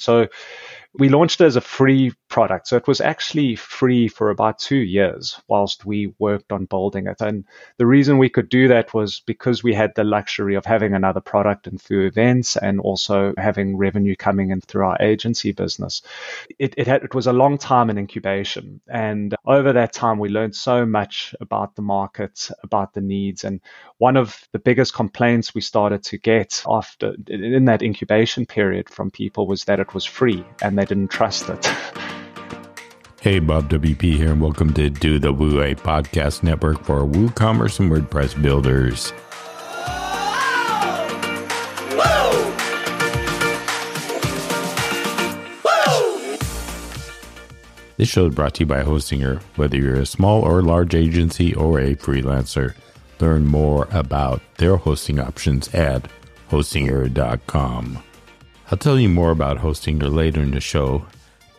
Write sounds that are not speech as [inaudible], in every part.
So we launched it as a free product. So it was actually free for about two years whilst we worked on building it. And the reason we could do that was because we had the luxury of having another product and Foo Events and also having revenue coming in through our agency business. It, it, had, it was a long time in incubation. And over that time, we learned so much about the market, about the needs. And one of the biggest complaints we started to get after in that incubation period from people was that it was free and they didn't trust it. [laughs] Hey, Bob WP here, and welcome to Do the Woo, a podcast network for WooCommerce and WordPress builders. Woo! Woo! This show is brought to you by Hostinger. Whether you're a small or large agency or a freelancer, learn more about their hosting options at hostinger.com. I'll tell you more about Hostinger later in the show,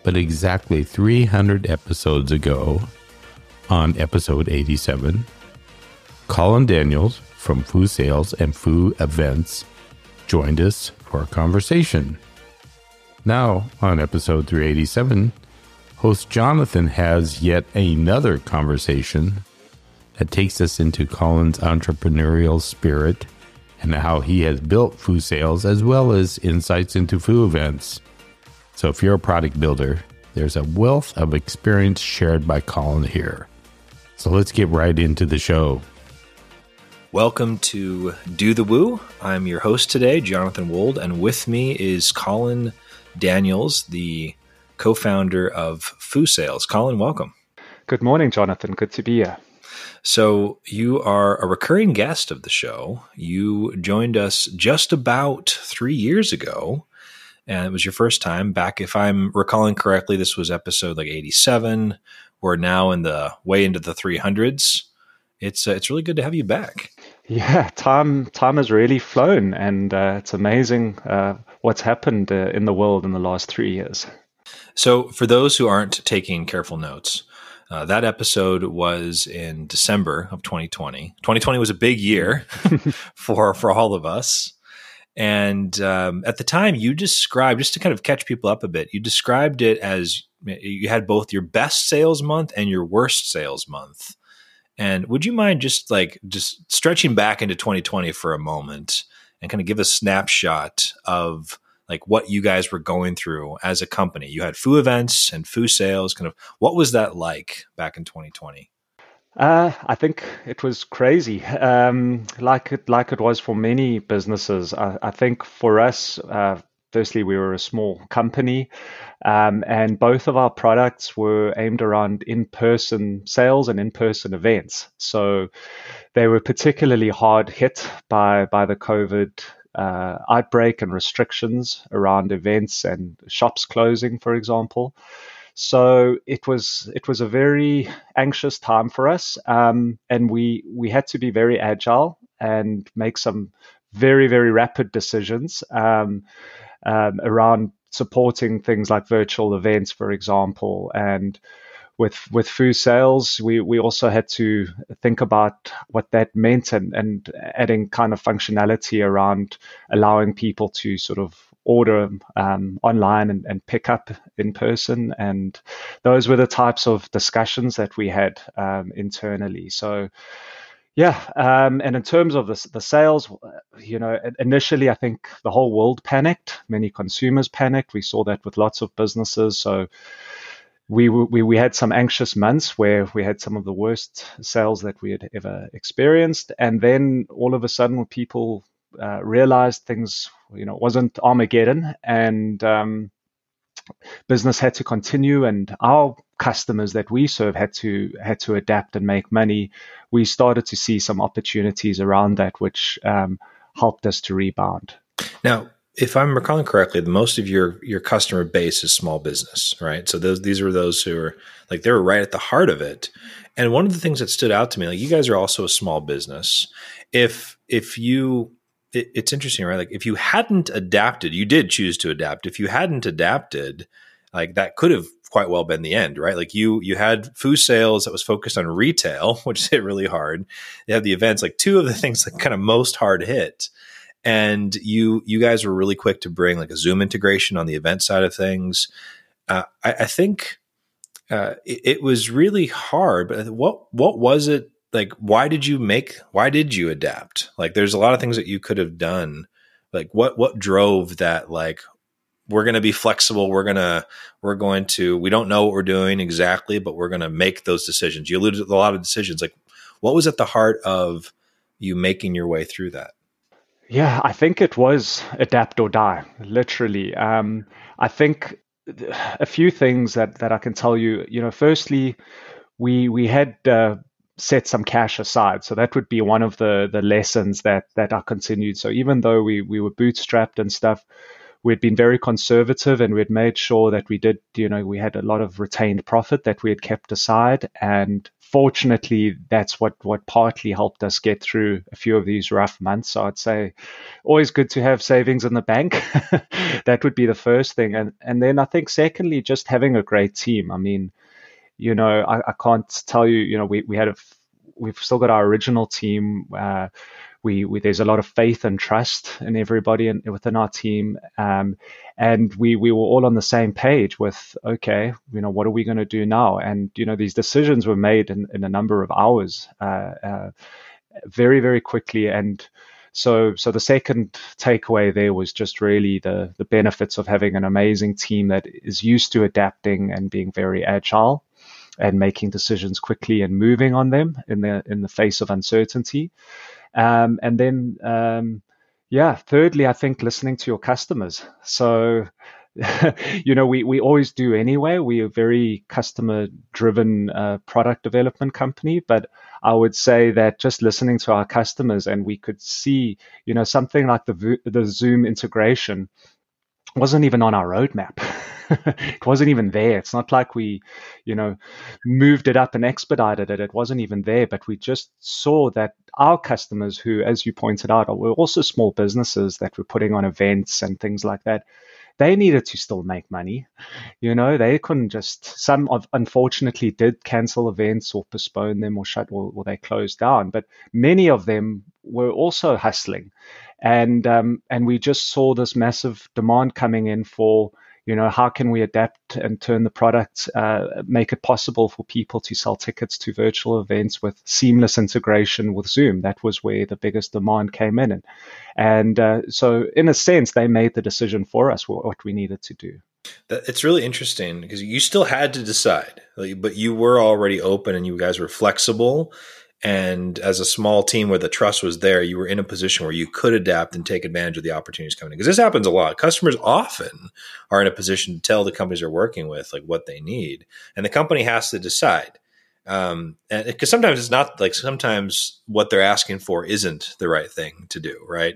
but exactly 300 episodes ago, on episode 87, Colin Daniels from Foo Sales and Foo Events joined us for a conversation. Now, on episode 387, host Jonathan has yet another conversation that takes us into Colin's entrepreneurial spirit and how he has built Foo Sales as well as insights into Foo events. So if you're a product builder, there's a wealth of experience shared by Colin here. So let's get right into the show. Welcome to Do the Woo. I'm your host today, Jonathan Wold, and with me is Colin Daniels, the co founder of Foo Sales. Colin, welcome. Good morning, Jonathan. Good to be here. So, you are a recurring guest of the show. You joined us just about three years ago, and it was your first time back. If I'm recalling correctly, this was episode like 87. We're now in the way into the 300s. It's uh, it's really good to have you back. Yeah, time time has really flown, and uh, it's amazing uh, what's happened uh, in the world in the last three years. So, for those who aren't taking careful notes, uh, that episode was in December of 2020. 2020 was a big year [laughs] [laughs] for for all of us. And um, at the time, you described just to kind of catch people up a bit. You described it as you had both your best sales month and your worst sales month. And would you mind just like just stretching back into 2020 for a moment and kind of give a snapshot of like what you guys were going through as a company. You had Foo events and Foo sales. Kind of what was that like back in 2020? Uh, I think it was crazy, um, like it like it was for many businesses. I, I think for us, uh, firstly, we were a small company, um, and both of our products were aimed around in-person sales and in-person events. So they were particularly hard hit by by the COVID uh, outbreak and restrictions around events and shops closing, for example. So it was it was a very anxious time for us, um, and we we had to be very agile and make some very very rapid decisions um, um, around supporting things like virtual events, for example, and with with Foo sales, we we also had to think about what that meant and and adding kind of functionality around allowing people to sort of order um, online and, and, pick up in person. And those were the types of discussions that we had um, internally. So. Yeah, um, and in terms of the, the sales, you know, initially I think the whole world panicked. Many consumers panicked. We saw that with lots of businesses. So we, we we had some anxious months where we had some of the worst sales that we had ever experienced, and then all of a sudden, people uh, realized things, you know, wasn't Armageddon, and um, business had to continue, and our customers that we serve had to had to adapt and make money. We started to see some opportunities around that, which um, helped us to rebound. Now, if I'm recalling correctly, most of your your customer base is small business, right? So those these are those who are like they were right at the heart of it. And one of the things that stood out to me, like you guys are also a small business. If if you it, it's interesting, right? Like if you hadn't adapted, you did choose to adapt. If you hadn't adapted, like that could have quite well been the end, right? Like you you had Foo Sales that was focused on retail, [laughs] which hit really hard. You had the events, like two of the things that kind of most hard hit and you you guys were really quick to bring like a Zoom integration on the event side of things. Uh, I, I, think uh, it, it, was really hard. But what what was it like? Why did you make? Why did you adapt? Like, there's a lot of things that you could have done. Like, what what drove that? Like, we're going to be flexible. We're gonna we're going to we don't know what we're doing exactly, but we're going to make those decisions. You alluded to a lot of decisions. Like, what was at the heart of you making your way through that? Yeah, I think it was adapt or die, literally. Um, I think a few things that, that I can tell you. You know, firstly, we we had uh, set some cash aside, so that would be one of the the lessons that that I continued. So even though we we were bootstrapped and stuff, we'd been very conservative and we'd made sure that we did, you know, we had a lot of retained profit that we had kept aside and fortunately, that's what what partly helped us get through a few of these rough months. So I'd say always good to have savings in the bank. [laughs] that would be the first thing, and and then I think secondly, just having a great team. I mean, you know, I, I can't tell you, you know, we we had a we've still got our original team. Uh, we, we, there's a lot of faith and trust in everybody in, within our team, um, and we we were all on the same page with okay, you know, what are we going to do now? And you know, these decisions were made in, in a number of hours, uh, uh, very very quickly, and so so the second takeaway there was just really the the benefits of having an amazing team that is used to adapting and being very agile and making decisions quickly and moving on them in the in the face of uncertainty. Um, and then, um, yeah, thirdly, I think listening to your customers. So, [laughs] you know, we, we always do anyway. We are very customer driven uh, product development company, but I would say that just listening to our customers and we could see, you know, something like the, the Zoom integration wasn't even on our roadmap. [laughs] [laughs] it wasn't even there. It's not like we, you know, moved it up and expedited it. It wasn't even there. But we just saw that our customers, who, as you pointed out, were also small businesses that were putting on events and things like that, they needed to still make money. You know, they couldn't just, some of, unfortunately did cancel events or postpone them or shut or, or they closed down, but many of them were also hustling. And, um, and we just saw this massive demand coming in for you know how can we adapt and turn the product uh, make it possible for people to sell tickets to virtual events with seamless integration with zoom? That was where the biggest demand came in. And, and uh, so in a sense they made the decision for us what we needed to do. It's really interesting because you still had to decide but you were already open and you guys were flexible and as a small team where the trust was there, you were in a position where you could adapt and take advantage of the opportunities coming in. Because this happens a lot. Customers often are in a position to tell the companies they're working with like what they need, and the company has to decide. Um, and because sometimes it's not like sometimes what they're asking for isn't the right thing to do, right?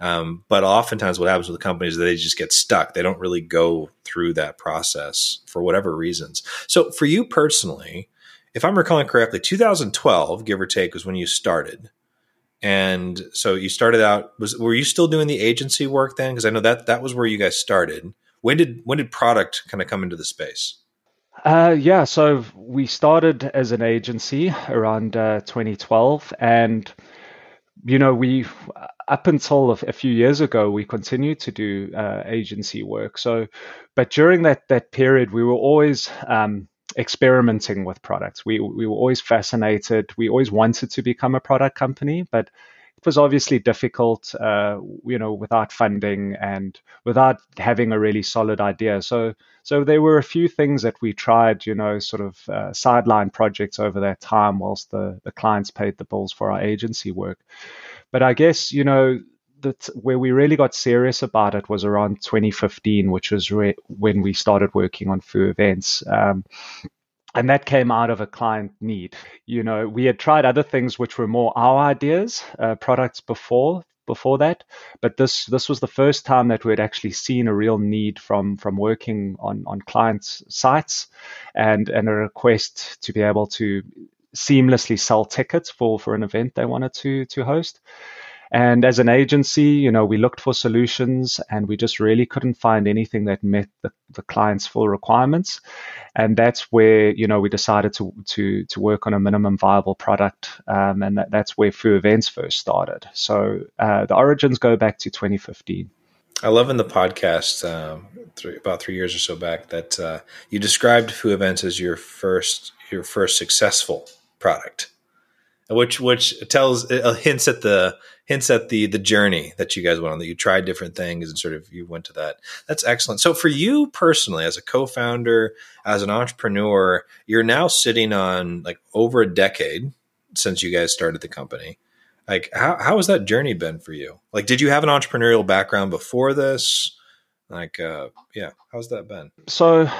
Um, but oftentimes, what happens with the companies is they just get stuck. They don't really go through that process for whatever reasons. So, for you personally, if I'm recalling correctly, 2012, give or take, was when you started. And so you started out was were you still doing the agency work then? Because I know that that was where you guys started. When did when did product kind of come into the space? Uh, yeah, so we started as an agency around uh, 2012, and you know we up until a, few years ago we continued to do uh, agency work. So, but during that that period, we were always um, experimenting with products. We we were always fascinated. We always wanted to become a product company, but it was obviously difficult, uh, you know, without funding and without having a really solid idea. So so there were a few things that we tried, you know, sort of uh, sideline projects over that time, whilst the the clients paid the bills for our agency work. But I guess you know that where we really got serious about it was around 2015, which was re- when we started working on Foo events. Um, and that came out of a client need. You know, we had tried other things which were more our ideas, uh, products before before that, but this this was the first time that we had actually seen a real need from from working on on clients' sites, and and a request to be able to seamlessly sell tickets for for an event they wanted to to host. And as an agency, you know, we looked for solutions and we just really couldn't find anything that met the, the client's full requirements. And that's where, you know, we decided to to to work on a minimum viable product. Um, and that, that's where Foo Events first started. So uh, the origins go back to 2015. I love in the podcast um, three, about three years or so back that uh, you described Foo Events as your first your first successful product, which which tells uh, hints at the hints at the the journey that you guys went on. That you tried different things and sort of you went to that. That's excellent. So for you personally, as a co-founder, as an entrepreneur, you're now sitting on like over a decade since you guys started the company like how how has that journey been for you like did you have an entrepreneurial background before this like uh yeah how's that been so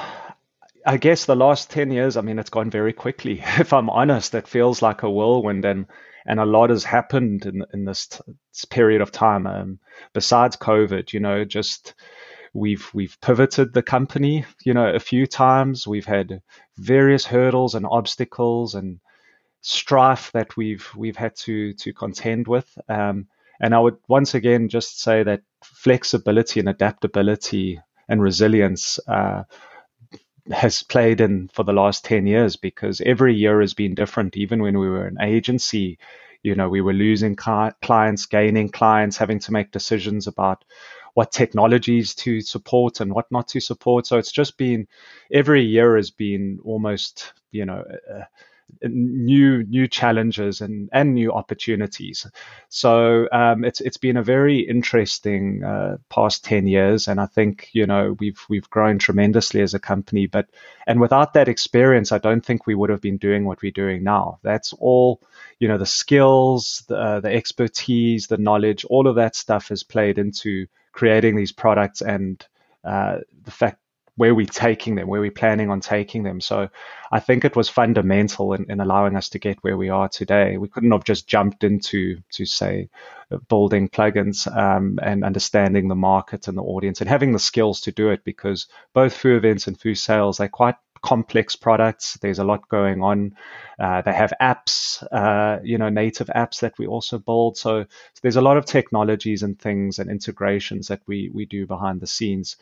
i guess the last 10 years i mean it's gone very quickly [laughs] if i'm honest. It feels like a whirlwind and and a lot has happened in in this, t- this period of time. Um, besides covid you know just we've we've pivoted the company you know a few times. We've had various hurdles and obstacles and strife that we've we've had to to contend with. Um, and I would once again just say that flexibility and adaptability and resilience uh, has played in for the last 10 years because every year has been different. Even when we were an agency, you know, we were losing clients, gaining clients, having to make decisions about what technologies to support and what not to support. So it's just been every year has been almost, you know, uh, new new challenges and and new opportunities. So um, it's it's been a very interesting uh, past ten years, and I think you know we've we've grown tremendously as a company. But and without that experience, I don't think we would have been doing what we're doing now. That's all you know the skills, the, uh, the expertise, the knowledge, all of that stuff has played into creating these products and uh, the fact where we're taking them, where we're planning on taking them. So I think it was fundamental in, in, allowing us to get where we are today. We couldn't have just jumped into, to say, building plugins um, and understanding the market and the audience and having the skills to do it because both Foo Events and Foo Sales, they're quite complex products. There's a lot going on. Uh, they have apps, uh, you know, native apps that we also build. So, so, there's a lot of technologies and things and integrations that we we do behind the scenes.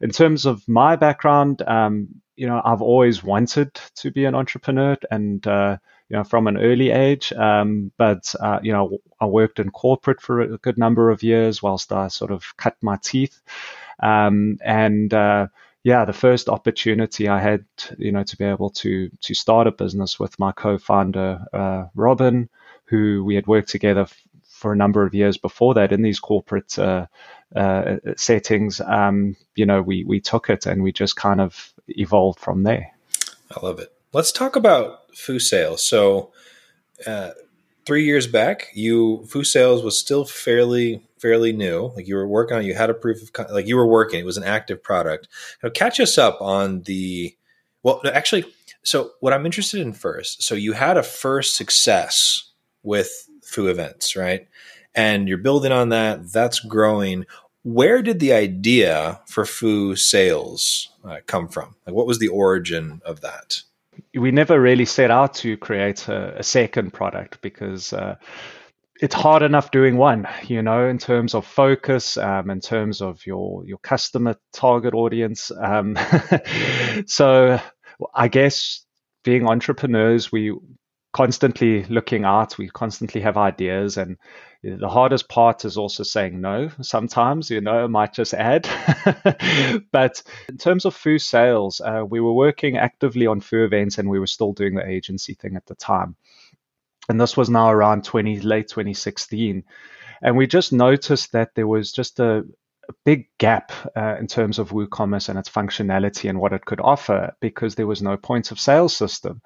In terms of my background, um, you know, I've always wanted to be an entrepreneur and. Uh, you know, from an early age. Um, but uh, you know, I worked in corporate for a good number of years whilst I sort of cut my teeth. Um, and uh, yeah, the first opportunity I had, you know, to be able to to start a business with my co-founder uh, Robin, who we had worked together f- for a number of years before that in these corporate uh, uh, settings. Um, you know, we we took it and we just kind of evolved from there. I love it. Let's talk about Foo Sales. So, uh, three years back, you Foo Sales was still fairly fairly new. Like you were working on, you had a proof of like you were working. It was an active product. Now, catch us up on the well. Actually, so what I'm interested in first. So you had a first success with Foo Events, right? And you're building on that. That's growing. Where did the idea for Foo Sales uh, come from? Like, what was the origin of that? We never really set out to create a, a second product because. Uh, it's hard enough doing one, you know, in terms of focus, um, in terms of your your customer target audience. Um, [laughs] so I guess being entrepreneurs, we constantly looking out, we constantly have ideas, and the hardest part is also saying no. Sometimes, you know, I might just add. [laughs] but in terms of Foo Sales, uh, we were working actively on Foo events, and we were still doing the agency thing at the time and this was now around 20 late 2016 and we just noticed that there was just a, big gap uh, in terms of woocommerce and its functionality and what it could offer because there was no points of sale system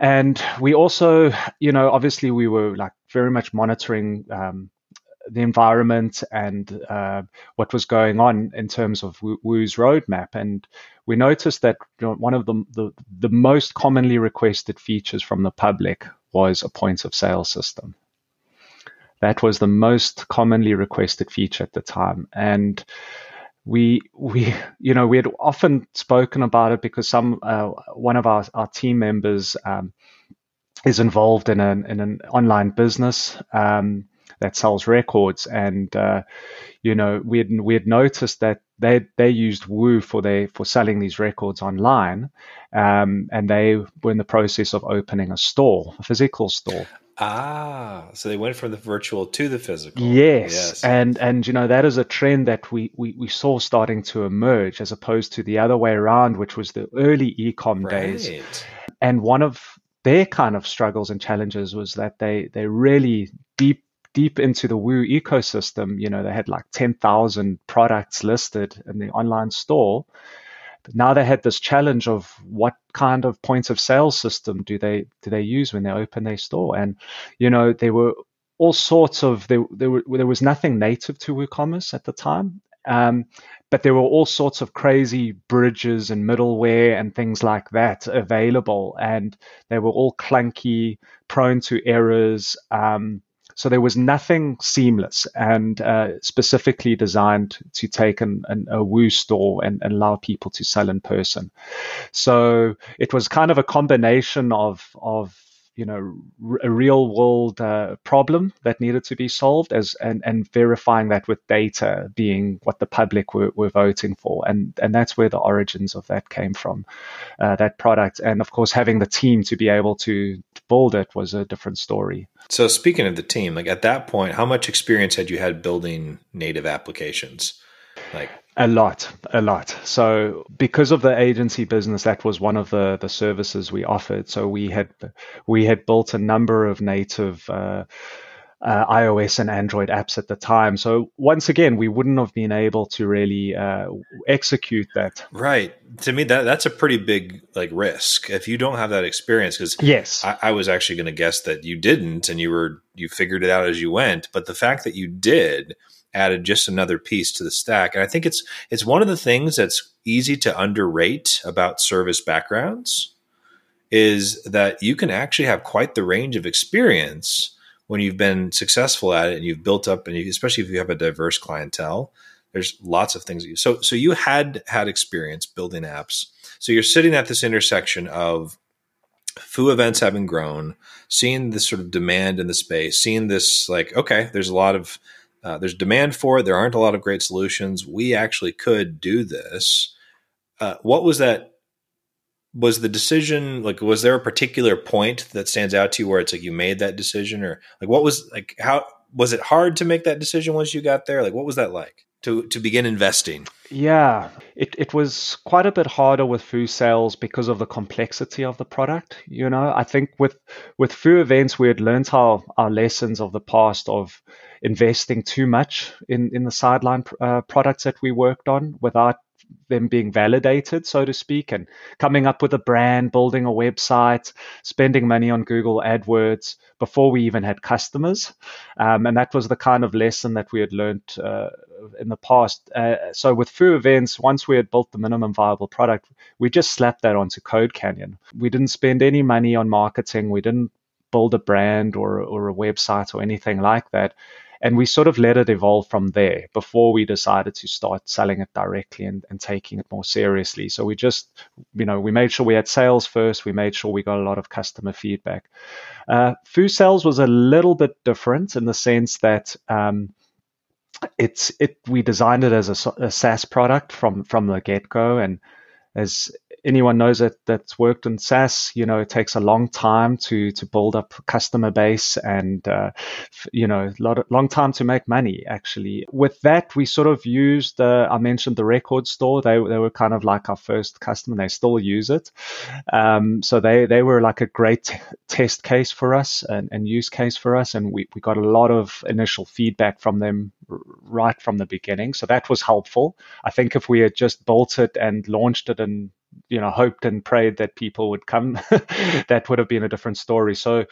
and we also you know obviously we were like very much monitoring um, the environment and uh, what was going on in terms of Woo's roadmap. And we noticed that you know, one of the, the, the most commonly requested features from the public was a point of sale system. That was the most commonly requested feature at the time. And we we you know we had often spoken about it because some uh, one of our, our team members um, is involved in an in an online business um, that sells records, and uh, you know we had we had noticed that they they used Woo for their for selling these records online, um, and they were in the process of opening a store, a physical store. Ah, so they went from the virtual to the physical. Yes. yes. And and you know that is a trend that we, we we saw starting to emerge as opposed to the other way around, which was the early ecom right. days. And one of their kind of struggles and challenges was that they they really deep deep into the Woo ecosystem. You know, they had like ten thousand products listed in the online store but now they had this challenge of what kind of points of sale system do they do they use when they open their store? And you know, there were all sorts of there there, there was nothing native to WooCommerce at the time. Um, but there were all sorts of crazy bridges and middleware and things like that available, and they were all clunky, prone to errors. Um, so there was nothing seamless and uh, specifically designed to take an, an, a Woo store and, and, allow people to sell in person. So it was kind of a combination of of you know a real world uh, problem that needed to be solved as and, and verifying that with data being what the public were, were voting for. And and that's where the origins of that came from uh, that product. And of course having the team to be able to build it was a different story. So speaking of the team like at that point how much experience had you had building native applications like a lot, a lot. So because of the agency business, that was one of the the services we offered. So we had we had built a number of native. Uh, uh, iOS and Android apps at the time. So once again, we wouldn't have been able to really uh, execute that. Right. To me, that that's a pretty big like risk if you don't have that experience. Because yes, I, I was actually going to guess that you didn't, and you were you figured it out as you went. But the fact that you did added just another piece to the stack. And I think it's it's one of the things that's easy to underrate about service backgrounds is that you can actually have quite the range of experience when you've been successful at it and you've built up and you, especially if you have a diverse clientele there's lots of things you, so so you had had experience building apps so you're sitting at this intersection of foo events having grown seeing this sort of demand in the space seeing this like okay there's a lot of uh, there's demand for it. There aren't a lot of great solutions. We actually could do this. Uh, what was that? Was the decision like? Was there a particular point that stands out to you where it's like you made that decision, or like what was like how was it hard to make that decision once you got there? Like what was that like to to begin investing? Yeah, it, it was quite a bit harder with Foo sales because of the complexity of the product. You know, I think with with Foo events we had learned our, our lessons of the past of investing too much in, in the sideline uh, products that we worked on without them being validated, so to speak, and coming up with a brand, building a website, spending money on Google AdWords before we even had customers. Um, and that was the kind of lesson that we had learned uh, in the past. Uh, so with Foo Events, once we had built the minimum viable product, we just slapped that onto CodeCanyon. We didn't spend any money on marketing. We didn't build a brand or, or a website or anything like that. And we sort of let it evolve from there before we decided to start selling it directly and, and taking it more seriously. So we just, you know, we made sure we had sales first. We made sure we got a lot of customer feedback. Uh, Foo Sales was a little bit different in the sense that um, it's it we designed it as a, a SaaS product from from the get go, and as anyone knows that that's worked in SaaS, you know, it takes a long time to to build up customer base and uh, you know, a lot of, long time to make money. Actually, with that, we sort of used. Uh, I mentioned the record store. They they were kind of like our first customer. They still use it, um, so they they were like a great t- test case for us and, and use case for us, and we we got a lot of initial feedback from them right from the beginning. So that was helpful. I think if we had just it and launched it and you know hoped and prayed that people would come. [laughs] That would have been a different story. So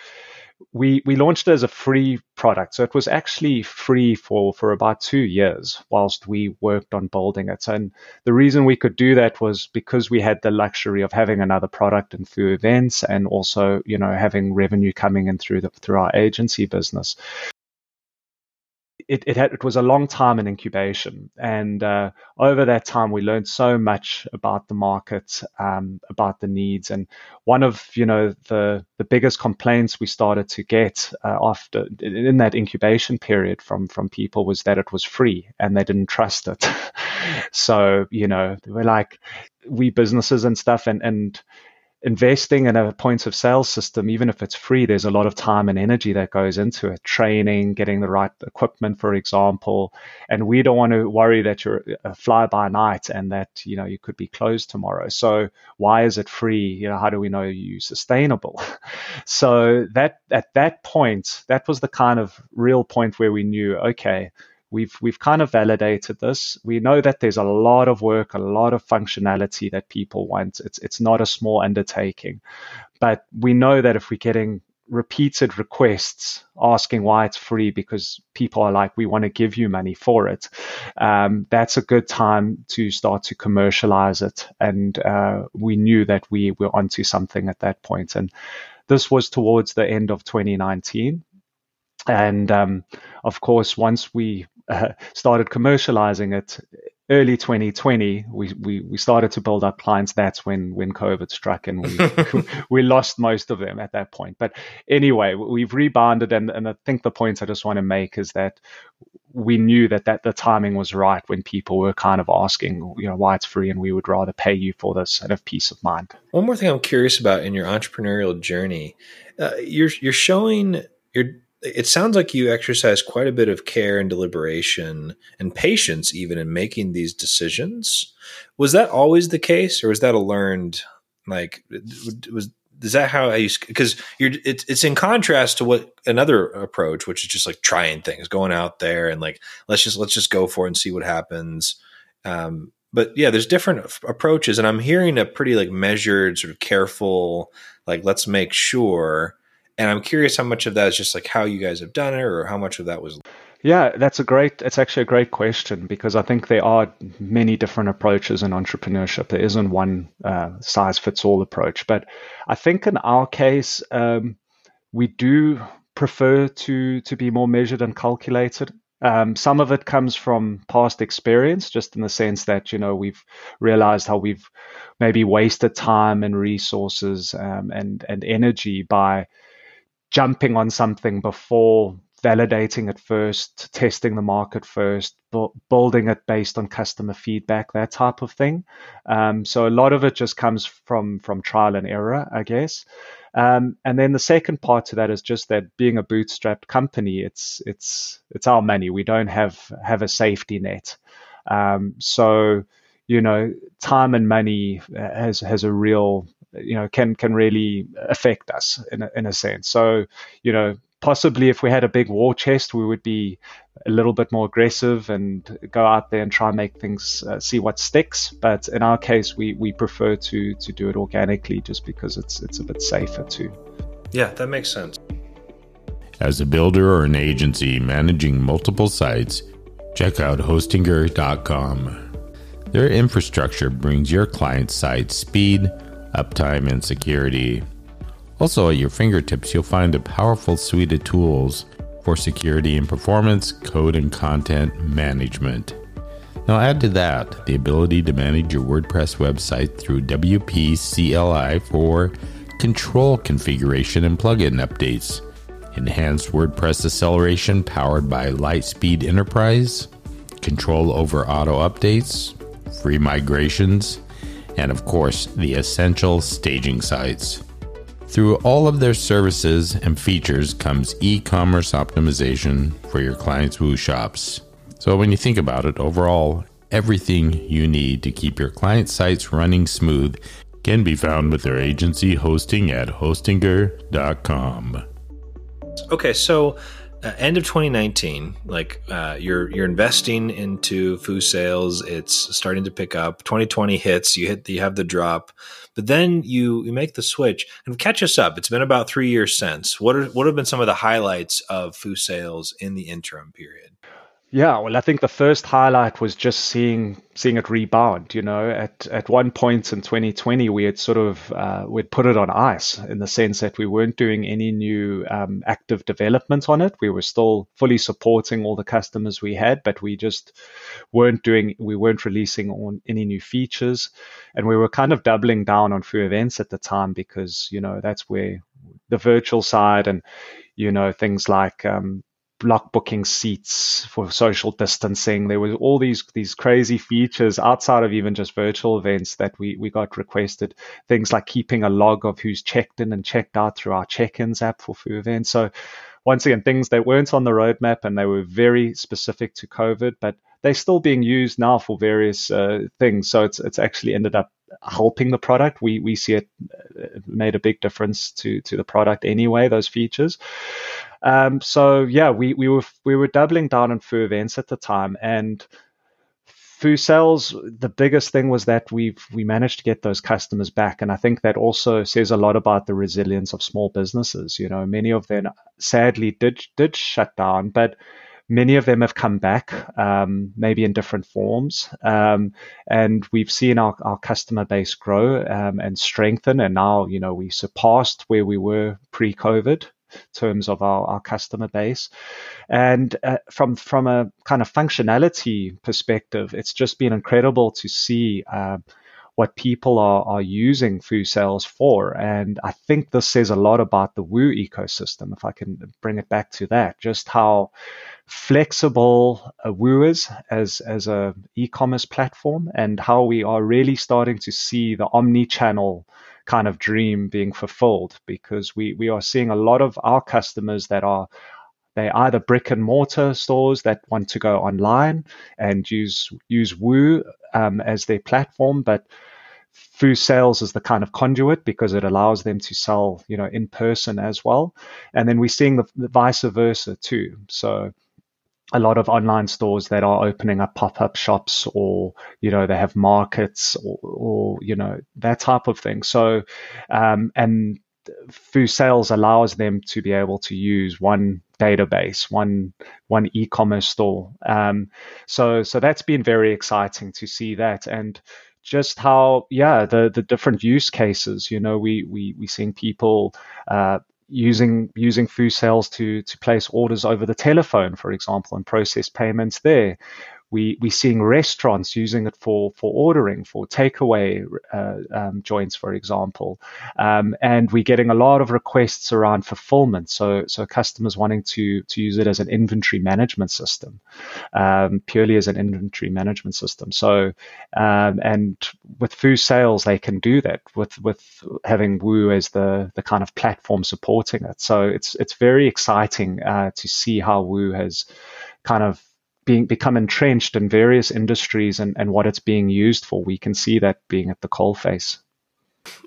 we we launched it as a free product. So it was actually free for for about two years whilst we worked on building it. And the reason we could do that was because we had the luxury of having another product and Foo Events and also you know having revenue coming in through the through our agency business it, it, had, it was a long time in incubation. And uh, over that time, we learned so much about the market, um, about the needs. And one of, you know, the, the biggest complaints we started to get uh, after in that incubation period from, from people was that it was free and they didn't trust it. [laughs] so, you know, we're like, we businesses and stuff and, and investing in a point of sale system, even if it's free, there's a lot of time and energy that goes into it. Training, getting the right equipment, for example. And we don't want to worry that you're a fly by night and that, you know, you could be closed tomorrow. So why is it free? You know, how do we know you're sustainable? [laughs] so that at that point, that was the kind of real point where we knew, okay, We've we've kind of validated this. We know that there's a lot of work, a lot of functionality that people want. It's it's not a small undertaking, but we know that if we're getting repeated requests asking why it's free because people are like, we want to give you money for it. Um, that's a good time to start to commercialize it. And uh, we knew that we were onto something at that point. And this was towards the end of 2019. And um, of course, once we uh, started commercializing it early 2020 we, we we started to build up clients. That's when when covid struck and we [laughs] we lost most of them at that point. But anyway we've rebounded. And, and i think the point i just want to make is that we knew that, that the timing was right when people were kind of asking you know why it's free and we would rather pay you for this and of peace of mind. One more thing i'm curious about in your entrepreneurial journey uh, you're you're showing you're it sounds like you exercise quite a bit of care and deliberation and patience even in making these decisions. Was that always the case or was that a learned like was is that how I used because you're it's it's in contrast to what another approach which is just like trying things going out there and like let's just let's just go for it and see what happens. Um, but yeah there's different approaches and i'm hearing a pretty like measured sort of careful like let's make sure and I'm curious how much of that is just like how you guys have done it or how much of that was. Yeah, that's a great, it's actually a great question because I think there are many different approaches in entrepreneurship. There isn't one uh, size fits all approach. But I think in our case, um, we do prefer to, to be more measured and calculated. Um, some of it comes from past experience, just in the sense that you know we've realized how we've maybe wasted time and resources um, and and energy by jumping on something before validating it first, testing the market first, bu- building it based on customer feedback, that type of thing. Um, so a lot of it just comes from from trial and error, I guess. Um, and then the second part to that is just that being a bootstrapped company, it's it's it's our money. We don't have have a safety net. Um, so you know, time and money has has a real you know can can really affect us in a, in a sense. So you know possibly if we had a big war chest, we would be a little bit more aggressive and go out there and try and make things uh, see what sticks. But in our case, we, we prefer to to do it organically just because it's it's a bit safer too. Yeah, that makes sense. As a builder or an agency managing multiple sites, check out hostinger.com. Their infrastructure brings your client site speed uptime, and security. Also, at your fingertips, you'll find a powerful suite of tools for security and performance, code and content management. Now, add to that the ability to manage your WordPress website through WP CLI for control configuration and plugin updates, enhanced WordPress acceleration powered by LiteSpeed Enterprise, control over auto updates, free migrations, and of course, the essential staging sites. Through all of their services and features comes e commerce optimization for your clients' Woo shops. So, when you think about it, overall, everything you need to keep your client sites running smooth can be found with their agency hosting at hostinger.com. Okay, so uh, end of 2019 like uh, you're you're investing into foo sales. It's starting to pick up. 2020 hits. You hit you have the drop. But then you you make the switch. And catch us up. It's been about three years since. What are what have been some of the highlights of foo sales in the interim period Yeah, well, I think the first highlight was just seeing seeing it rebound. You know, at at one point in 2020, we had sort of uh, we'd put it on ice in the sense that we weren't doing any new um, active development on it. We were still fully supporting all the customers we had, but we just weren't doing we weren't releasing on any new features, and we were kind of doubling down on Foo events at the time because you know that's where the virtual side and you know things like um, block booking seats for social distancing. There was all these these crazy features outside of even just virtual events that we we got requested. Things like keeping a log of who's checked in and checked out through our check-ins app for Foo events. So once again, things that weren't on the roadmap and they were very specific to COVID, but they're still being used now for various uh, things. So it's it's actually ended up helping the product. We we see it uh, made a big difference to to the product anyway. Those features. Um, so yeah, we we were we were doubling down on Foo events at the time, and Foo sales. The biggest thing was that we we managed to get those customers back, and I think that also says a lot about the resilience of small businesses. You know, many of them sadly did did shut down, but many of them have come back, um, maybe in different forms. Um, and we've seen our, our customer base grow um, and strengthen. And now, you know, we surpassed where we were pre COVID terms of our, our customer base. And uh, from from a kind of functionality perspective, it's just been incredible to see. Uh, what people are, are using Foo Sales for. And I think this says a lot about the Woo ecosystem, if I can bring it back to that, just how flexible Woo is as, as a e-commerce platform and how we are really starting to see the omni-channel kind of dream being fulfilled because we, we are seeing a lot of our customers that are they're either brick and mortar stores that want to go online and use use Woo um, as their platform, but Foo Sales is the kind of conduit because it allows them to sell, you know, in person as well. And then we're seeing the, the vice versa too. So a lot of online stores that are opening up pop-up shops or you know they have markets or, or you know that type of thing so um, and Foo Sales allows them to be able to use one database, one one e-commerce store. Um, so so that's been very exciting to see that, and just how yeah the the different use cases. You know, we we we seeing people uh, using using Foo Sales to to place orders over the telephone, for example, and process payments there. We we're seeing restaurants using it for for ordering for takeaway uh, um, joints, for example, um, and we're getting a lot of requests around fulfillment. So so customers wanting to to use it as an inventory management system, um, purely as an inventory management system. So um, and with Foo Sales, they can do that with with having Woo as the the kind of platform supporting it. So it's it's very exciting uh, to see how Woo has kind of being become entrenched in various industries and, and what it's being used for. We can see that being at the coalface.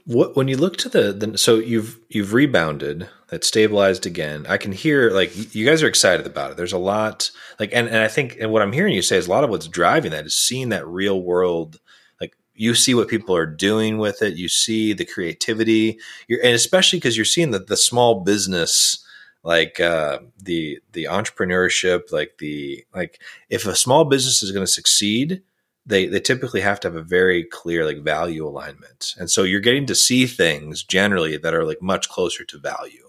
What when you look to the, the so you've you've rebounded, that stabilized again. I can hear like you guys are excited about it. There's a lot like and, and I think and what I'm hearing you say is a lot of what's driving that is seeing that real world like you see what people are doing with it, you see the creativity, you're and especially because you're seeing that the small business like uh, the the entrepreneurship, like the like if a small business is going to succeed, they they typically have to have a very clear like value alignment, and so you're getting to see things generally that are like much closer to value,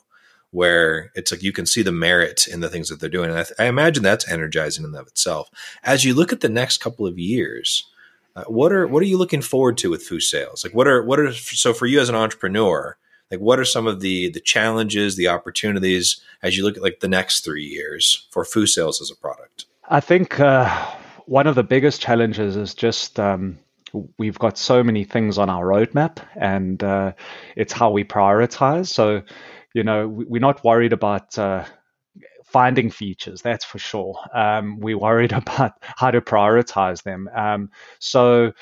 where it's like you can see the merit in the things that they're doing, and I, th- I imagine that's energizing in of itself. As you look at the next couple of years. Uh, what are what are you looking forward to with Foo Sales? Like what are what are so for you as an entrepreneur? Like what are some of the the challenges the opportunities as you look at like the next three years for Foo Sales as a product? I think uh, one of the biggest challenges is just um, we've got so many things on our roadmap and uh, it's how we prioritize. So you know we're not worried about uh, finding features that's for sure. Um, we're worried [laughs] about how to prioritize them. Um, so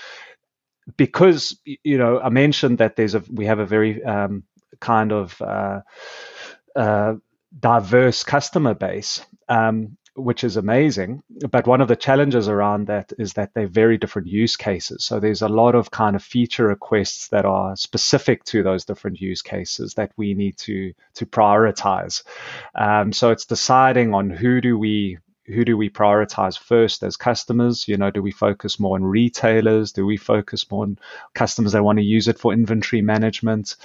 because you know I mentioned that there's a we have a very um, kind of uh, uh, diverse customer base, um, which is amazing. But one of the challenges around that is that they're very different use cases. So there's a lot of kind of feature requests that are specific to those different use cases that we need to to prioritize. Um, so it's deciding on who do we who do we prioritize first as customers? You know, do we focus more on retailers? Do we focus more on customers that want to use it for inventory management?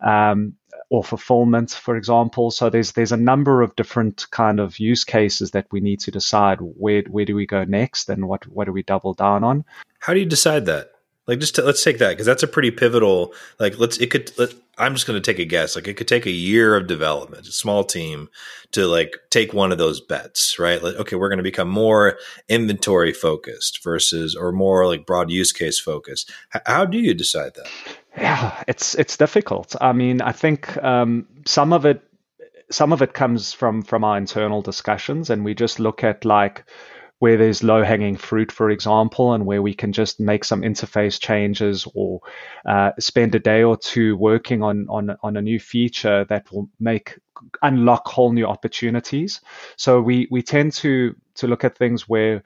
Um, or fulfillment, for example. So there's there's a number of different kind of use cases that we need to decide where where do we go next and what what do we double down on. How do you decide that? Like just to, let's take that because that's a pretty pivotal. Like let's it could. Let, I'm just going to take a guess. Like it could take a year of development, a small team, to like take one of those bets, right? Like okay, we're going to become more inventory focused versus or more like broad use case focused. H- how do you decide that? Yeah, it's it's difficult. I mean, I think um, some of it some of it comes from from our internal discussions, and we just look at like where there's low hanging fruit, for example, and where we can just make some interface changes or uh, spend a day or two working on, on, on a new feature that will make unlock whole new opportunities. So we, we tend to, to look at things where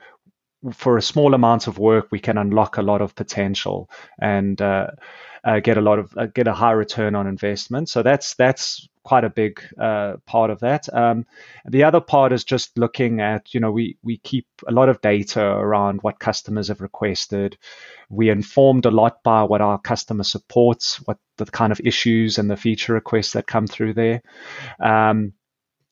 for a small amount of work, we can unlock a lot of potential and uh, uh, get a lot of uh, get a high return on investment. So that's that's quite a big uh, part of that. Um, the other part is just looking at, you know, we, we keep a lot of data around what customers have requested. We informed a lot by what our customer supports, what the kind of issues and the feature requests that come through there. Um,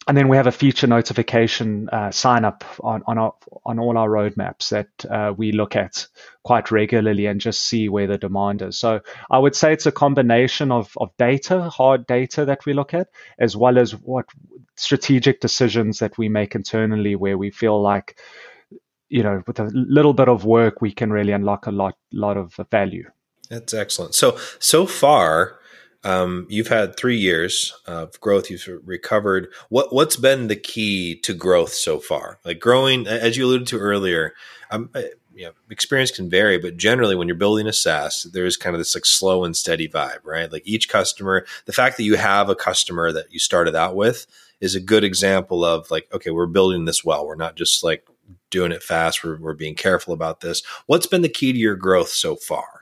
and then we have a feature notification uh, sign up on on, our, on all our roadmaps that uh, we look at quite regularly and just see where the demand is. So I would say it's a combination of of data, hard data that we look at, as well as what strategic decisions that we make internally, where we feel like, you know, with a little bit of work, we can really unlock a lot lot of value. That's excellent. So so far um, you've had three years of growth. You've recovered. What what's been the key to growth so far? Like growing, as you alluded to earlier. Um, uh, you know, experience can vary, but generally, when you're building a SaaS, there's kind of this like slow and steady vibe, right? Like each customer, the fact that you have a customer that you started out with is a good example of like, okay, we're building this well. We're not just like doing it fast. We're, we're being careful about this. What's been the key to your growth so far?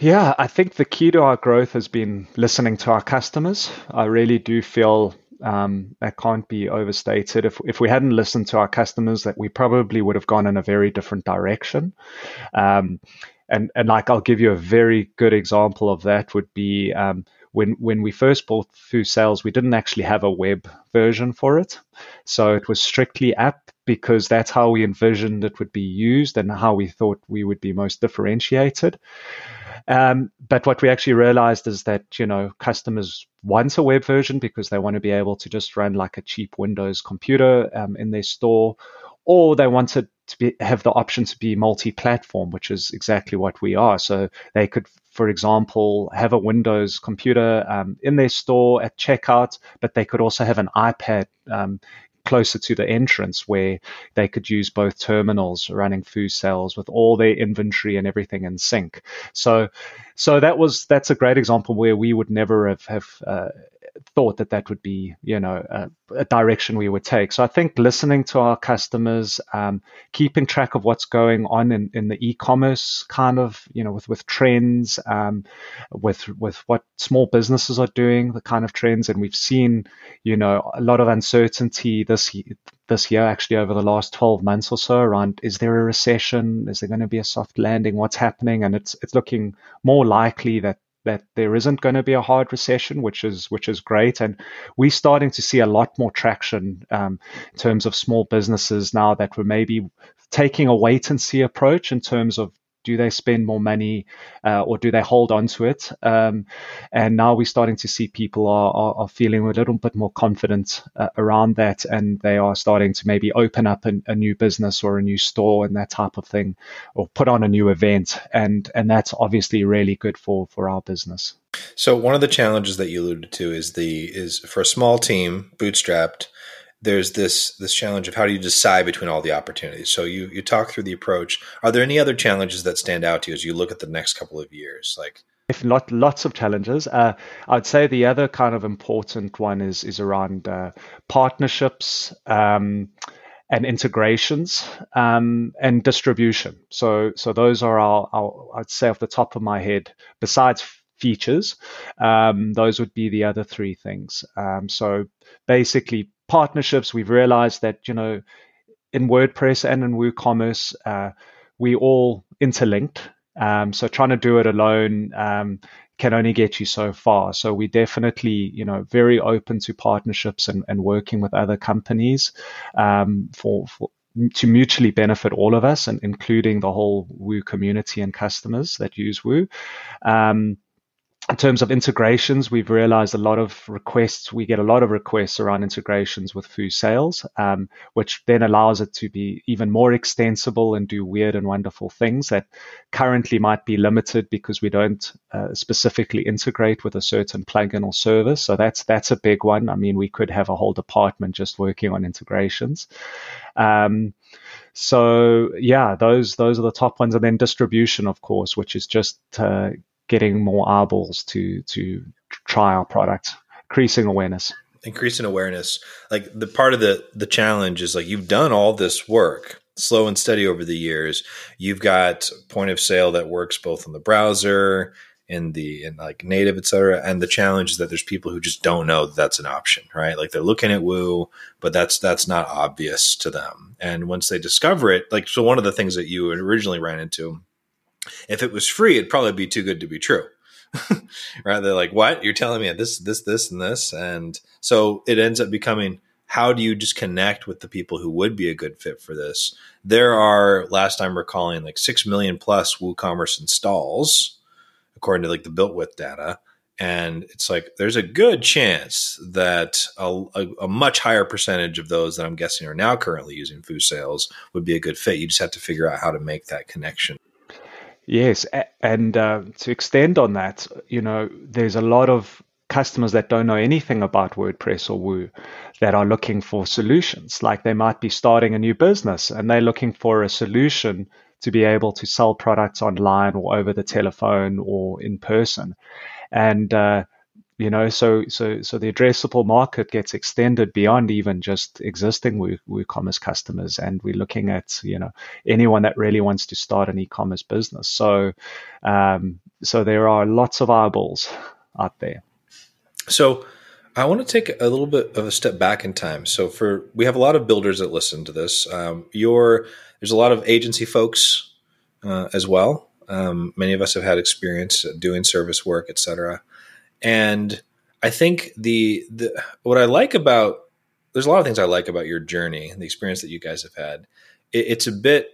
Yeah, I think the key to our growth has been listening to our customers. I really do feel um, that can't be overstated. If, if we hadn't listened to our customers, that we probably would have gone in a very different direction. Um, and and like I'll give you a very good example of that would be um, when when we first bought Foo Sales, we didn't actually have a web version for it, so it was strictly app because that's how we envisioned it would be used and how we thought we would be most differentiated. Um, but what we actually realized is that, you know, customers want a web version because they want to be able to just run like a cheap Windows computer um, in their store, or they wanted to be, have the option to be multi-platform, which is exactly what we are. So they could, for example, have a Windows computer um, in their store at checkout, but they could also have an iPad um, closer to the entrance where they could use both terminals running Foo Sales with all their inventory and everything in sync. So, so that was that's a great example where we would never have have uh, thought that that would be, you know, a, a, direction we would take. So I think listening to our customers, um, keeping track of what's going on in, in the e-commerce kind of, you know, with with trends, um, with with what small businesses are doing, the kind of trends, and we've seen, you know, a lot of uncertainty this this year actually over the last 12 months or so around is there a recession? Is there going to be a soft landing? What's happening? And it's it's looking more likely that that there isn't going to be a hard recession, which is which is great, and we're starting to see a lot more traction um, in terms of small businesses now that we're maybe taking a wait and see approach in terms of do they spend more money uh, or do they hold on to it? Um, and now we're starting to see people are, are, are feeling a little bit more confident uh, around that and they are starting to maybe open up a, a, new business or a new store and that type of thing or put on a new event. And, and that's obviously really good for, for our business. So one of the challenges that you alluded to is the is for a small team bootstrapped there's this this challenge of how do you decide between all the opportunities. So you you talk through the approach. Are there any other challenges that stand out to you as you look at the next couple of years? Like lot, lots of challenges. Uh, I'd say the other kind of important one is is around uh, partnerships um, and integrations um, and distribution. So so those are our, our, I'd say off the top of my head. Besides features, um, those would be the other three things. Um, so basically partnerships, we've realized that, you know, in WordPress and in WooCommerce, uh, we all interlinked. Um, so trying to do it alone um, can only get you so far. So we definitely, you know, very open to partnerships and, and working with other companies um, for, for to mutually benefit all of us, and including the whole Woo community and customers that use Woo. Um, in terms of integrations, we've realized a lot of requests. We get a lot of requests around integrations with Foo Sales, um, which then allows it to be even more extensible and do weird and wonderful things that currently might be limited because we don't uh, specifically integrate with a certain plugin or service. So that's that's a big one. I mean, we could have a whole department just working on integrations. Um, so yeah, those those are the top ones, and then distribution, of course, which is just uh, getting more eyeballs to to try our product, increasing awareness. Increasing awareness. Like the part of the the challenge is like you've done all this work slow and steady over the years. You've got point of sale that works both on the browser in the in like native, et cetera. And the challenge is that there's people who just don't know that that's an option, right? Like they're looking at Woo, but that's that's not obvious to them. And once they discover it, like so one of the things that you originally ran into if it was free, it'd probably be too good to be true. [laughs] right? They're like, what? You're telling me this, this, this, and this. And so it ends up becoming how do you just connect with the people who would be a good fit for this? There are, last I'm recalling, like 6 million plus WooCommerce installs, according to like the BuiltWith data. And it's like there's a good chance that a, a, a, much higher percentage of those that I'm guessing are now currently using Foo Sales would be a good fit. You just have to figure out how to make that connection. Yes, and uh, to extend on that, you know, there's a lot of customers that don't know anything about WordPress or Woo that are looking for solutions. Like they might be starting a new business and they're looking for a solution to be able to sell products online or over the telephone or in person. And uh, you know so so so the addressable market gets extended beyond even just existing WooCommerce customers and we're looking at you know anyone that really wants to start an e-commerce business so um, so there are lots of eyeballs out there so I want to take a little bit of a step back in time. So for we have a lot of builders that listen to this. Um, your there's a lot of agency folks uh, as well. Um, many of us have had experience doing service work, etc. And I think the the what I like about there's a lot of things I like about your journey, and the experience that you guys have had. It, it's a bit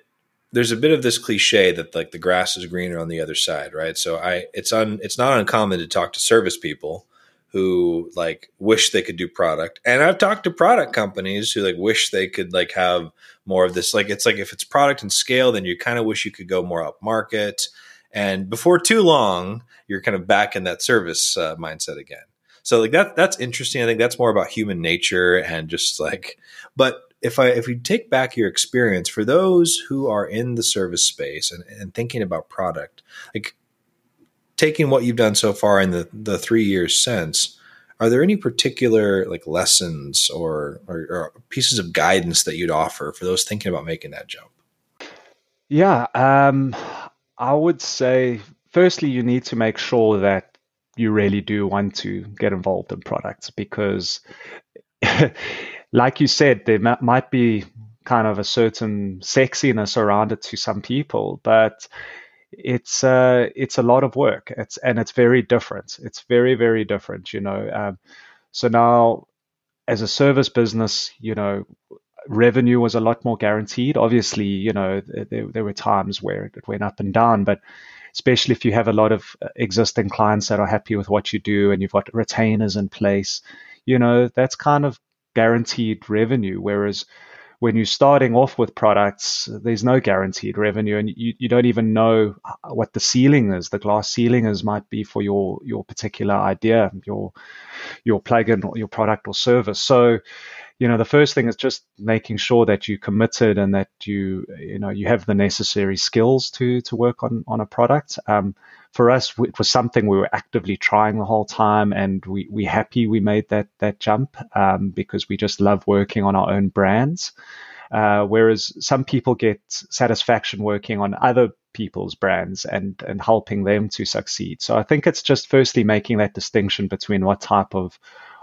there's a bit of this cliche that like the grass is greener on the other side, right? So I it's un it's not uncommon to talk to service people who like wish they could do product. And I've talked to product companies who like wish they could like have more of this like it's like if it's product and scale then you kind of wish you could go more up market and before too long you're kind of back in that service uh, mindset again. So like that that's interesting. I think that's more about human nature and just like but if i if we take back your experience for those who are in the service space and, and thinking about product like taking what you've done so far in the the three years since are there any particular like lessons or, or, or pieces of guidance that you'd offer for those thinking about making that jump? Yeah um I would say, firstly, you need to make sure that you really do want to get involved in products because, [laughs] like you said, there might be kind of a certain sexiness around it to some people, but it's uh, it's a lot of work. It's and it's very different. It's very very different. You know, um, so now as a service business, you know, revenue was a lot more guaranteed. Obviously, you know, there, there were times where it went up and down, but especially if you have a lot of uh, existing clients that are happy with what you do and you've got retainers in place, you know, that's kind of guaranteed revenue. Whereas when you're starting off with products, there's no guaranteed revenue, and you, you don't even know what the ceiling is. The glass ceiling is might be for your your particular idea, your your plugin or your product or service. So you know the first thing is just making sure that you're committed and that you you know you have the necessary skills to to work on on a product. Um, for us it was something we were actively trying the whole time and we we happy we made that that jump um, because we just love working on our own brands. Uh, whereas some people get satisfaction working on other people's brands and and helping them to succeed. So i think it's just firstly making that distinction between what type of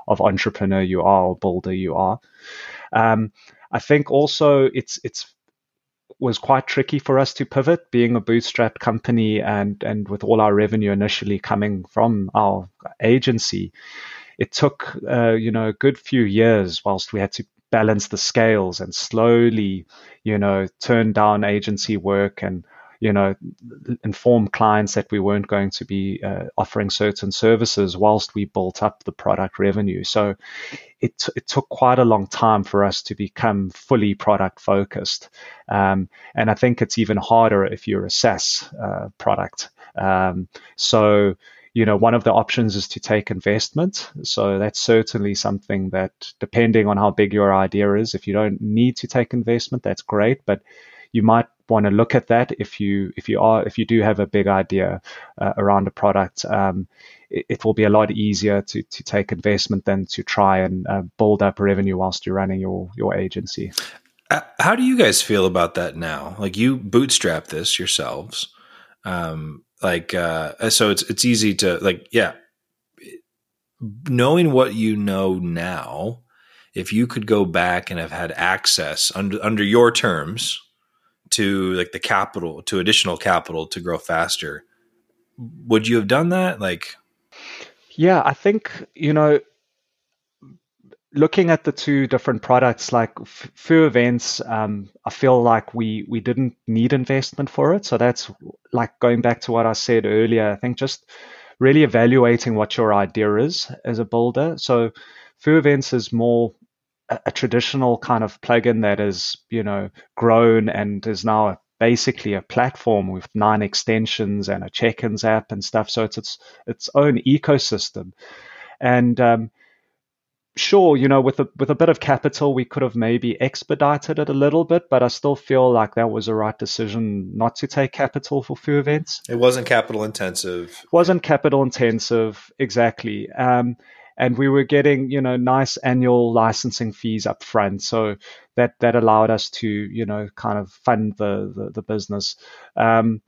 of entrepreneur you are or builder you are. Um, I think also it's it's was quite tricky for us to pivot, being a bootstrap company and and with all our revenue initially coming from our agency. It took uh, you know a good few years whilst we had to balance the scales and slowly you know turn down agency work and you know, inform clients that we weren't going to be uh, offering certain services whilst we built up the product revenue. So it, it took quite a long time for us to become fully product focused. Um, and I think it's even harder if you're a SaaS uh, product. Um, so, you know, one of the options is to take investment. So that's certainly something that, depending on how big your idea is, if you don't need to take investment, that's great. But you might want to look at that if you if you are if you do have a big idea uh, around a product. Um, it, it, will be a lot easier to to take investment than to try and uh, build up revenue whilst you're running your your agency. Uh, how do you guys feel about that now? Like you bootstrap this yourselves, um, like uh, so it's it's easy to like yeah, knowing what you know now. If you could go back and have had access under under your terms, to like the capital to additional capital to grow faster. Would you have done that? Like yeah i think you know looking at the two different products like Foo Events um, i feel like we we didn't need investment for it. So that's like going back to what i said earlier i think just really evaluating what your idea is as a builder. So Foo Events is more a, traditional kind of plugin that is, you know, grown and is now a, basically a platform with nine extensions and a check-ins app and stuff. So it's its its own ecosystem. And um, sure, you know, with a with a bit of capital, we could have maybe expedited it a little bit, but I still feel like that was the right decision not to take capital for Foo Events. It wasn't capital intensive. Wasn't capital intensive, exactly. Um, and we were getting you know nice annual licensing fees up front. So that that allowed us to you know kind of fund the the, the business. Um,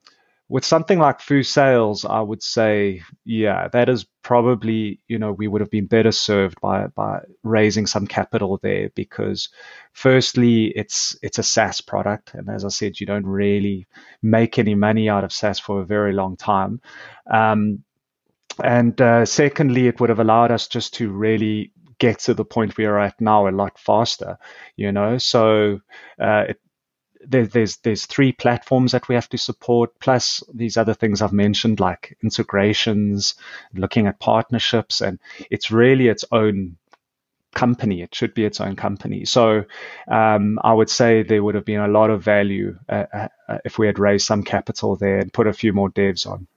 with something like Foo Sales, I would say, yeah, that is probably, you know, we would have been better served by by raising some capital there because, firstly, it's it's a SaaS product, and as I said, you don't really make any money out of SaaS for a very long time. Um, and uh, secondly, it would have allowed us just to really get to the point we are at now a lot faster, you know. So uh, it, there, there's there's three platforms that we have to support, plus these other things I've mentioned like integrations, looking at partnerships, and it's really its own company. It should be its own company. So um, I would say there would have been a lot of value uh, uh, if we had raised some capital there and put a few more devs on.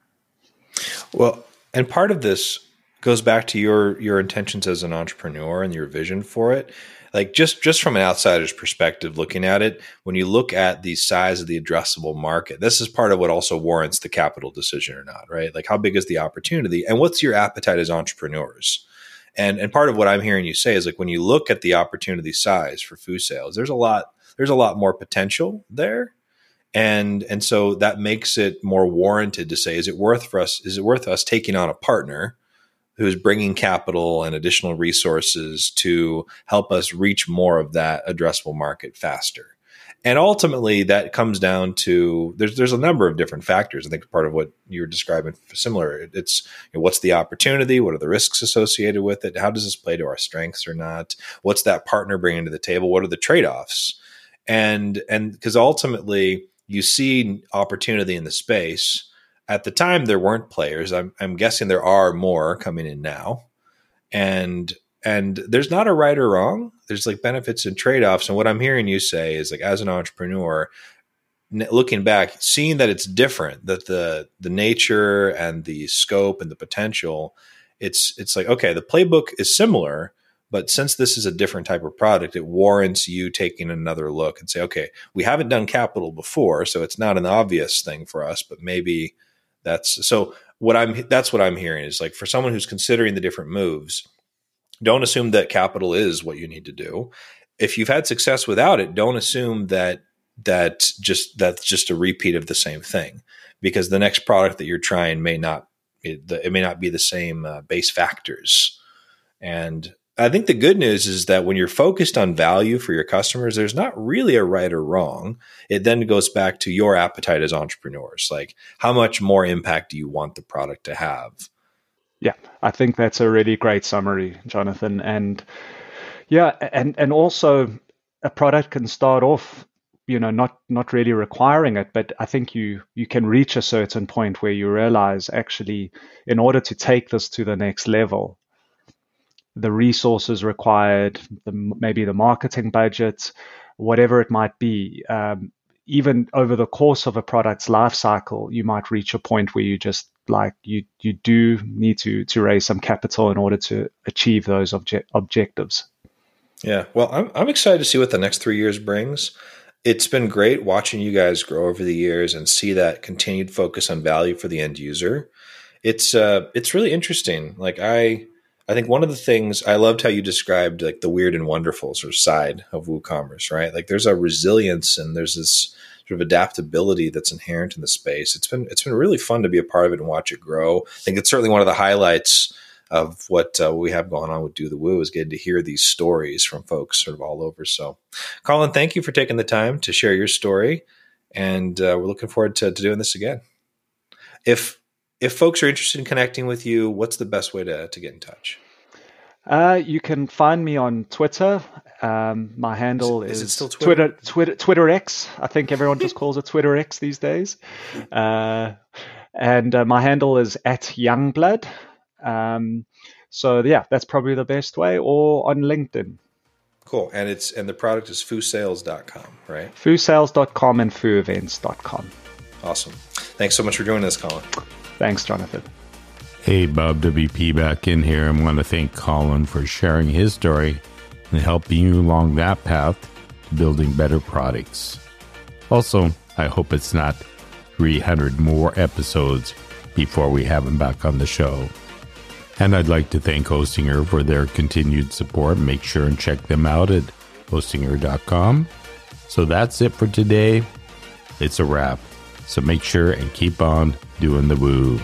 Well, and part of this goes back to your your intentions as an entrepreneur and your vision for it. Like just just from an outsider's perspective, looking at it, when you look at the size of the addressable market, this is part of what also warrants the capital decision or not, right? Like how big is the opportunity, and what's your appetite as entrepreneurs? And and part of what I'm hearing you say is like when you look at the opportunity size for Foo Sales, there's a lot there's a lot more potential there and and so that makes it more warranted to say is it worth for us is it worth us taking on a partner who's bringing capital and additional resources to help us reach more of that addressable market faster? And ultimately that comes down to there's there's a number of different factors. I think part of what you were describing similar it's you know, what's the opportunity? What are the risks associated with it? How does this play to our strengths or not? What's that partner bringing to the table? What are the trade-offs? And and because ultimately you see opportunity in the space. At the time, there weren't players. I'm, I'm guessing there are more coming in now, and and there's not a right or wrong. There's like benefits and trade offs. And what I'm hearing you say is like, as an entrepreneur, looking back, seeing that it's different, that the the nature and the scope and the potential, it's it's like okay, the playbook is similar, but since this is a different type of product, it warrants you taking another look and say, okay, we haven't done capital before, so it's not an obvious thing for us, but maybe that's so what I'm that's what I'm hearing is like for someone who's considering the different moves, don't assume that capital is what you need to do. If you've had success without it, don't assume that that just that's just a repeat of the same thing because the next product that you're trying may not it, it may not be the same uh, base factors and I think the good news is that when you're focused on value for your customers, there's not really a right or wrong. It then goes back to your appetite as entrepreneurs. Like, how much more impact do you want the product to have? Yeah, I think that's a really great summary, Jonathan. And yeah, and and also a product can start off, you know, not not really requiring it, but I think you you can reach a certain point where you realize actually, in order to take this to the next level, the resources required, the, maybe the marketing budget, whatever it might be. Um, even over the course of a product's life cycle, you might reach a point where you just like you you do need to to raise some capital in order to achieve those obje- objectives. Yeah, well, I'm I'm excited to see what the next three years brings. It's been great watching you guys grow over the years and see that continued focus on value for the end user. It's uh, it's really interesting. Like I I think one of the things I loved how you described like the weird and wonderful sort of side of WooCommerce, right? Like there's a resilience and there's this sort of adaptability that's inherent in the space. It's been it's been really fun to be a part of it and watch it grow. I think it's certainly one of the highlights of what uh, we have going on with Do the Woo is getting to hear these stories from folks sort of all over. So, Colin, thank you for taking the time to share your story, and uh, we're looking forward to, to doing this again. If if folks are interested in connecting with you, what's the best way to, to get in touch? Uh, you can find me on Twitter. Um, my handle is, is, is still Twitter? Twitter? Twitter Twitter X. I think everyone just calls it Twitter X these days. Uh, and uh, my handle is at Youngblood. Um, so yeah, that's probably the best way, or on LinkedIn. Cool. And it's and the product is foosales.com, right? foosales.com and fooevents.com. Awesome. Thanks so much for joining us, Colin. Thanks, Jonathan. Hey, Bob WP back in here. I want to thank Colin for sharing his story and helping you along that path to building better products. Also, I hope it's not 300 more episodes before we have him back on the show. And I'd like to thank Hostinger for their continued support. Make sure and check them out at hostinger.com. So that's it for today. It's a wrap. So make sure and keep on doing the woo.